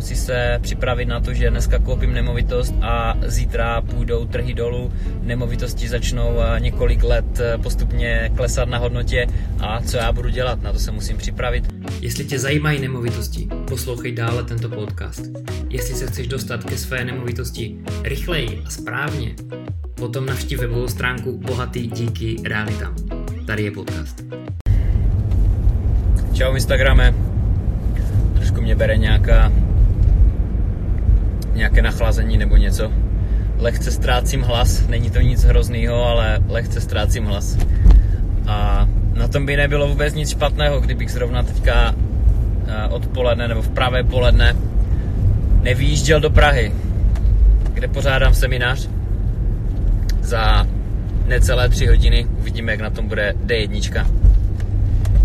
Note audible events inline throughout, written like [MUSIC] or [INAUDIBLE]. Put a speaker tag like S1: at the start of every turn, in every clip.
S1: musí se připravit na to, že dneska koupím nemovitost a zítra půjdou trhy dolů, nemovitosti začnou eh, několik let eh, postupně klesat na hodnotě a co já budu dělat, na to se musím připravit.
S2: Jestli tě zajímají nemovitosti, poslouchej dále tento podcast. Jestli se chceš dostat ke své nemovitosti rychleji a správně, potom navštív webovou stránku Bohatý díky realitám. Tady je podcast.
S1: Čau Instagrame, trošku mě bere nějaká nějaké nachlazení nebo něco. Lehce ztrácím hlas, není to nic hroznýho, ale lehce ztrácím hlas. A na tom by nebylo vůbec nic špatného, kdybych zrovna teďka eh, odpoledne nebo v pravé poledne nevýjížděl do Prahy, kde pořádám seminář za necelé tři hodiny. Uvidíme, jak na tom bude D1.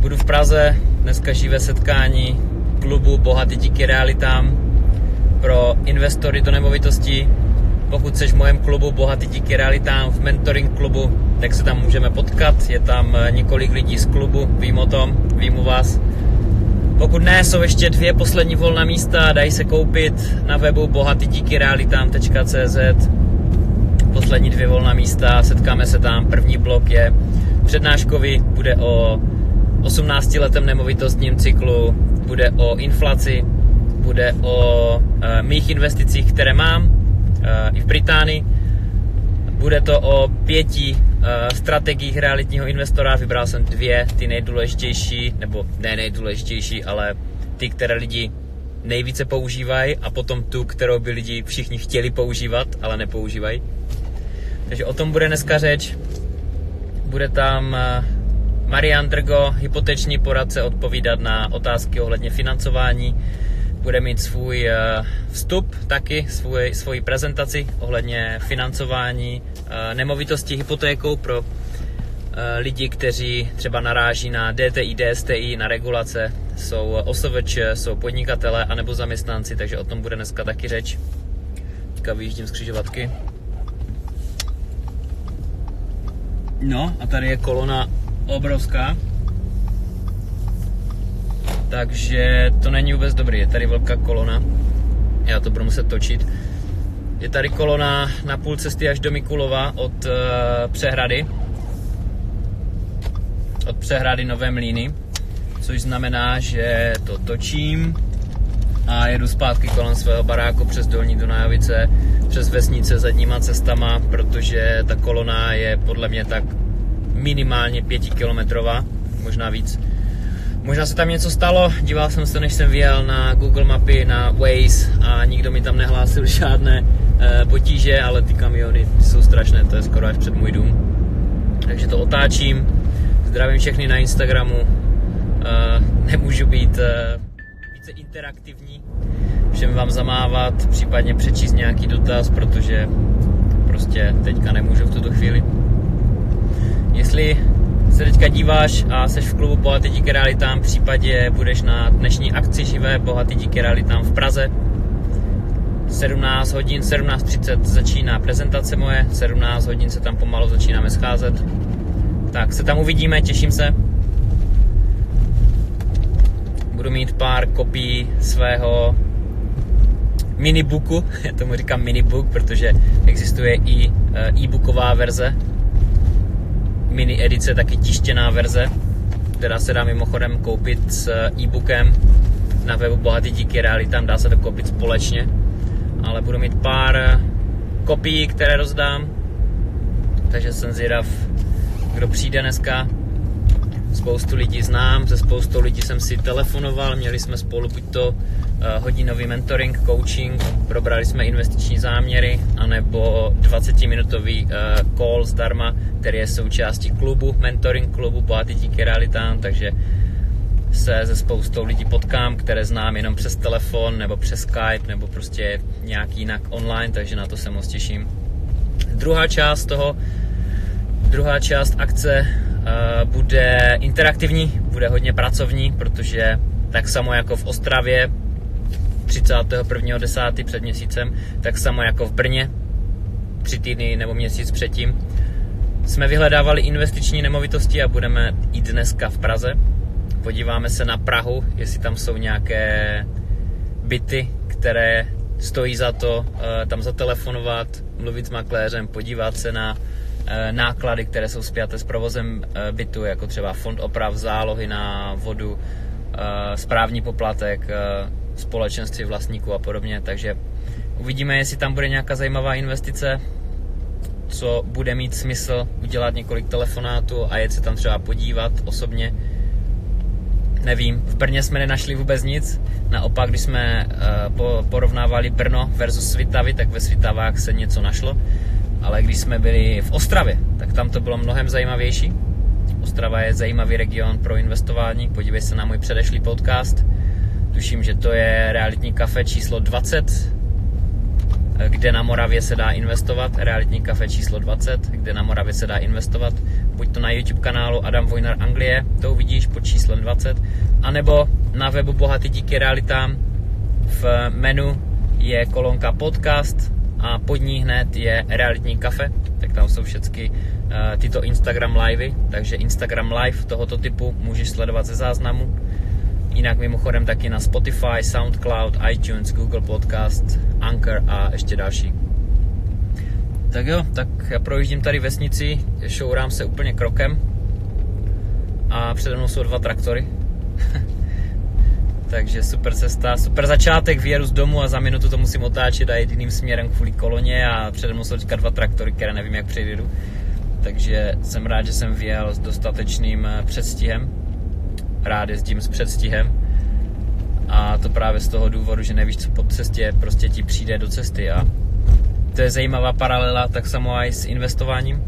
S1: Budu v Praze, dneska živé setkání klubu Bohatý díky realitám pro investory do nemovitostí. Pokud jsi v mém klubu Bohatý díky realitám v mentoring klubu, tak se tam můžeme potkat. Je tam eh, několik lidí z klubu, vím o tom, vím u vás. Pokud ne, jsou ještě dvě poslední volná místa, dají se koupit na webu bohatydíkyrealitám.cz Poslední dvě volná místa, setkáme se tam. První blok je přednáškový, bude o 18 letem nemovitostním cyklu, bude o inflaci, bude o uh, mých investicích, které mám uh, i v Británii. Bude to o pěti uh, strategiích realitního investora. Vybral jsem dvě, ty nejdůležitější, nebo ne nejdůležitější, ale ty, které lidi nejvíce používají a potom tu, kterou by lidi všichni chtěli používat, ale nepoužívají. Takže o tom bude dneska řeč. Bude tam Marian Drgo, hypoteční poradce, odpovídat na otázky ohledně financování bude mít svůj eh, vstup taky, svůj, svoji prezentaci ohledně financování eh, nemovitosti hypotékou pro eh, lidi, kteří třeba naráží na DTI, DSTI, na regulace, jsou OSVČ, jsou podnikatele anebo zaměstnanci, takže o tom bude dneska taky řeč. Teďka vyjíždím z křižovatky. No a tady je kolona obrovská takže to není vůbec dobrý. Je tady velká kolona, já to budu muset točit. Je tady kolona na půl cesty až do Mikulova od uh, přehrady. Od přehrady Nové Mlíny. Což znamená, že to točím a jedu zpátky kolem svého baráku přes Dolní Dunajovice, přes vesnice zadníma cestama, protože ta kolona je podle mě tak minimálně pětikilometrová, možná víc Možná se tam něco stalo, díval jsem se, než jsem vyjel na Google mapy, na Waze a nikdo mi tam nehlásil [LAUGHS] žádné e, potíže, ale ty kamiony jsou strašné, to je skoro až před můj dům. Takže to otáčím, zdravím všechny na Instagramu, e, nemůžu být e, více interaktivní, všem vám zamávat, případně přečíst nějaký dotaz, protože prostě teďka nemůžu v tuto chvíli. Jestli se teďka díváš a jsi v klubu Bohatý díky realitám, případě budeš na dnešní akci živé Bohatý díky realitám v Praze. 17 hodin, 17.30 začíná prezentace moje, 17 hodin se tam pomalu začínáme scházet. Tak se tam uvidíme, těším se. Budu mít pár kopií svého minibooku, [LAUGHS] já tomu říkám minibook, protože existuje i eh, e-booková verze mini edice, taky tištěná verze, která se dá mimochodem koupit s e-bookem na webu Bohatý díky realitám, dá se to koupit společně, ale budu mít pár kopií, které rozdám, takže jsem zvědav, kdo přijde dneska. Spoustu lidí znám, se spoustou lidí jsem si telefonoval, měli jsme spolu buď to Eh, hodinový mentoring, coaching, probrali jsme investiční záměry, anebo 20-minutový eh, call zdarma, který je součástí klubu, mentoring klubu Bohatý díky realitám, takže se se spoustou lidí potkám, které znám jenom přes telefon, nebo přes Skype, nebo prostě nějak jinak online, takže na to se moc těším. Druhá část toho, druhá část akce bude interaktivní, bude hodně pracovní, protože tak samo jako v Ostravě 31.10. před měsícem, tak samo jako v Brně, tři týdny nebo měsíc předtím, jsme vyhledávali investiční nemovitosti a budeme i dneska v Praze. Podíváme se na Prahu, jestli tam jsou nějaké byty, které stojí za to tam zatelefonovat, mluvit s makléřem, podívat se na náklady, které jsou spjaté s provozem bytu, jako třeba fond oprav, zálohy na vodu, správní poplatek, společenství vlastníků a podobně. Takže uvidíme, jestli tam bude nějaká zajímavá investice, co bude mít smysl udělat několik telefonátů a jet se tam třeba podívat osobně. Nevím, v Brně jsme nenašli vůbec nic. Naopak, když jsme porovnávali Brno versus Svitavy, tak ve Svitavách se něco našlo. Ale když jsme byli v Ostravě, tak tam to bylo mnohem zajímavější. Ostrava je zajímavý region pro investování. Podívej se na můj předešlý podcast. Tuším, že to je realitní kafe číslo 20, kde na Moravě se dá investovat, realitní kafe číslo 20, kde na Moravě se dá investovat, buď to na YouTube kanálu Adam Vojnar Anglie, to uvidíš pod číslem 20, anebo na webu Bohatý díky realitám v menu je kolonka podcast a pod ní hned je realitní kafe, tak tam jsou všechny uh, tyto Instagram livey, takže Instagram live tohoto typu můžeš sledovat ze záznamu Jinak mimochodem taky na Spotify, Soundcloud, iTunes, Google Podcast, Anchor a ještě další. Tak jo, tak já projíždím tady vesnici, šourám se úplně krokem a přede mnou jsou dva traktory. [LAUGHS] Takže super cesta, super začátek, vyjedu z domu a za minutu to musím otáčet a jít jiným směrem kvůli koloně a přede mnou jsou teďka dva traktory, které nevím jak přejdu. Takže jsem rád, že jsem vyjel s dostatečným eh, předstihem. Rád jezdím s předstihem. A to právě z toho důvodu, že nevíš, co po cestě prostě ti přijde do cesty. A to je zajímavá paralela tak samo i s investováním,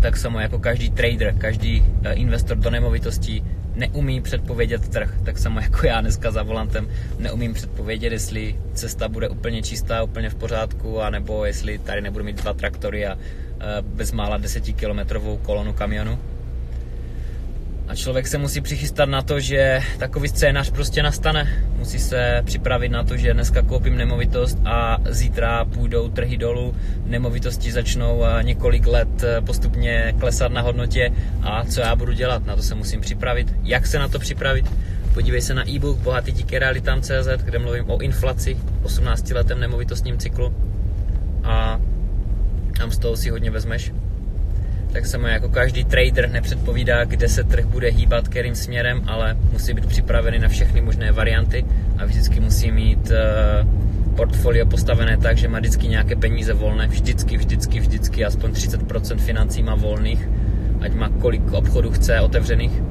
S1: tak samo jako každý trader, každý eh, investor do nemovitostí neumí předpovědět trh, tak samo jako já dneska za volantem neumím předpovědět, jestli cesta bude úplně čistá, úplně v pořádku, anebo jestli tady nebudu mít dva traktory a eh, bezmála desetikilometrovou kolonu kamionu a člověk se musí přichystat na to, že takový scénář prostě nastane. Musí se připravit na to, že dneska koupím nemovitost a zítra půjdou trhy dolů, nemovitosti začnou několik let eh, postupně klesat na hodnotě a co já budu dělat, na to se musím připravit. Jak se na to připravit? Podívej se na e-book Bohatý díky realitám.cz, kde mluvím o inflaci, 18 letem nemovitostním cyklu a tam z toho si hodně vezmeš tak samo jako každý trader nepředpovídá, kde se trh bude hýbat, kterým směrem, ale musí být připravený na všechny možné varianty a vždycky musí mít uh, portfolio postavené tak, že má vždycky nějaké peníze volné, vždycky, vždycky, vždycky, aspoň 30% financí má volných, ať má kolik obchodů chce otevřených.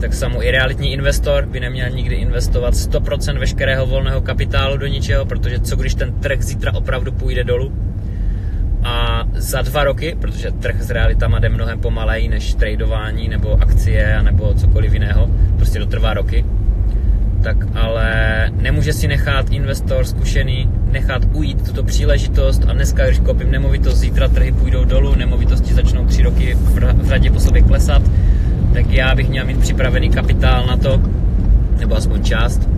S1: Tak samo i realitní investor by neměl nikdy investovat 100% veškerého volného kapitálu do ničeho, protože co když ten trh zítra opravdu půjde dolů, a za dva roky, protože trh s realitama jde mnohem pomaleji než tradování nebo akcie nebo cokoliv jiného, prostě to trvá roky, tak ale nemůže si nechat investor zkušený nechat ujít tuto příležitost a dneska, když koupím nemovitost, zítra trhy půjdou dolů, nemovitosti začnou tři roky v řadě po sobě klesat, tak já bych měl mít připravený kapitál na to, nebo aspoň část,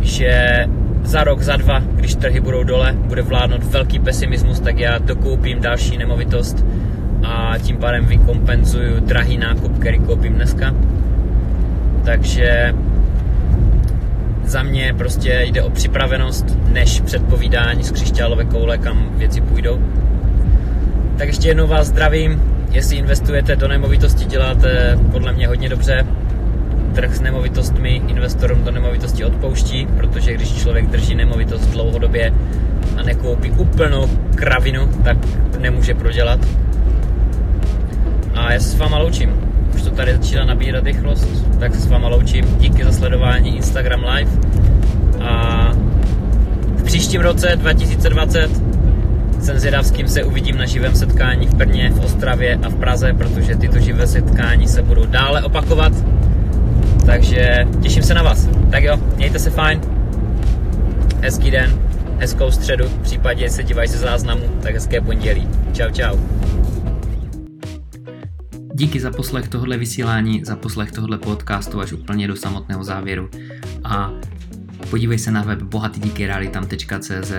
S1: že za rok, za dva, když trhy budou dole, bude vládnout velký pesimismus, tak já dokoupím další nemovitost a tím pádem vykompenzuju drahý nákup, který koupím dneska. Takže za mě prostě jde o připravenost, než předpovídání z křišťálové koule, kam věci půjdou. Tak ještě jednou vás zdravím, jestli investujete do nemovitosti, děláte podle mě hodně dobře, trh s nemovitostmi investorům do nemovitosti odpouští, protože když člověk drží nemovitost dlouhodobě a nekoupí úplnou kravinu, tak nemůže prodělat. A já se s váma loučím. Už to tady začíná nabírat rychlost, tak se s váma loučím. Díky za sledování Instagram Live. A v příštím roce 2020 jsem zvědav, s kým se uvidím na živém setkání v Brně, v Ostravě a v Praze, protože tyto živé setkání se budou dále opakovat. Takže těším se na vás. Tak jo, mějte se fajn. Hezký den, hezkou středu, v případě, se dívají se záznamu, tak hezké pondělí. Čau, čau.
S2: Díky za poslech tohle vysílání, za poslech tohle podcastu až úplně do samotného závěru. A podívej se na web bohatydíkyrealitam.cz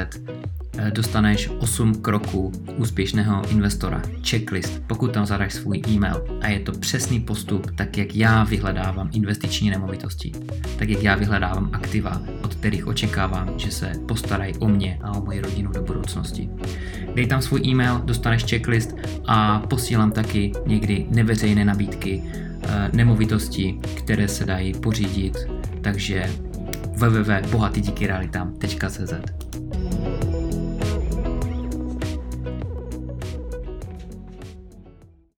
S2: dostaneš 8 kroků úspěšného investora, checklist, pokud tam zadáš svůj e-mail. A je to přesný postup, tak jak já vyhledávám investiční nemovitosti, tak jak já vyhledávám aktiva, od kterých očekávám, že se postarají o mě a o moji rodinu do budoucnosti. Dej tam svůj e-mail, dostaneš checklist a posílám taky někdy neveřejné nabídky eh, nemovitosti, které se dají pořídit, takže www.bohatydíkyrealitám.cz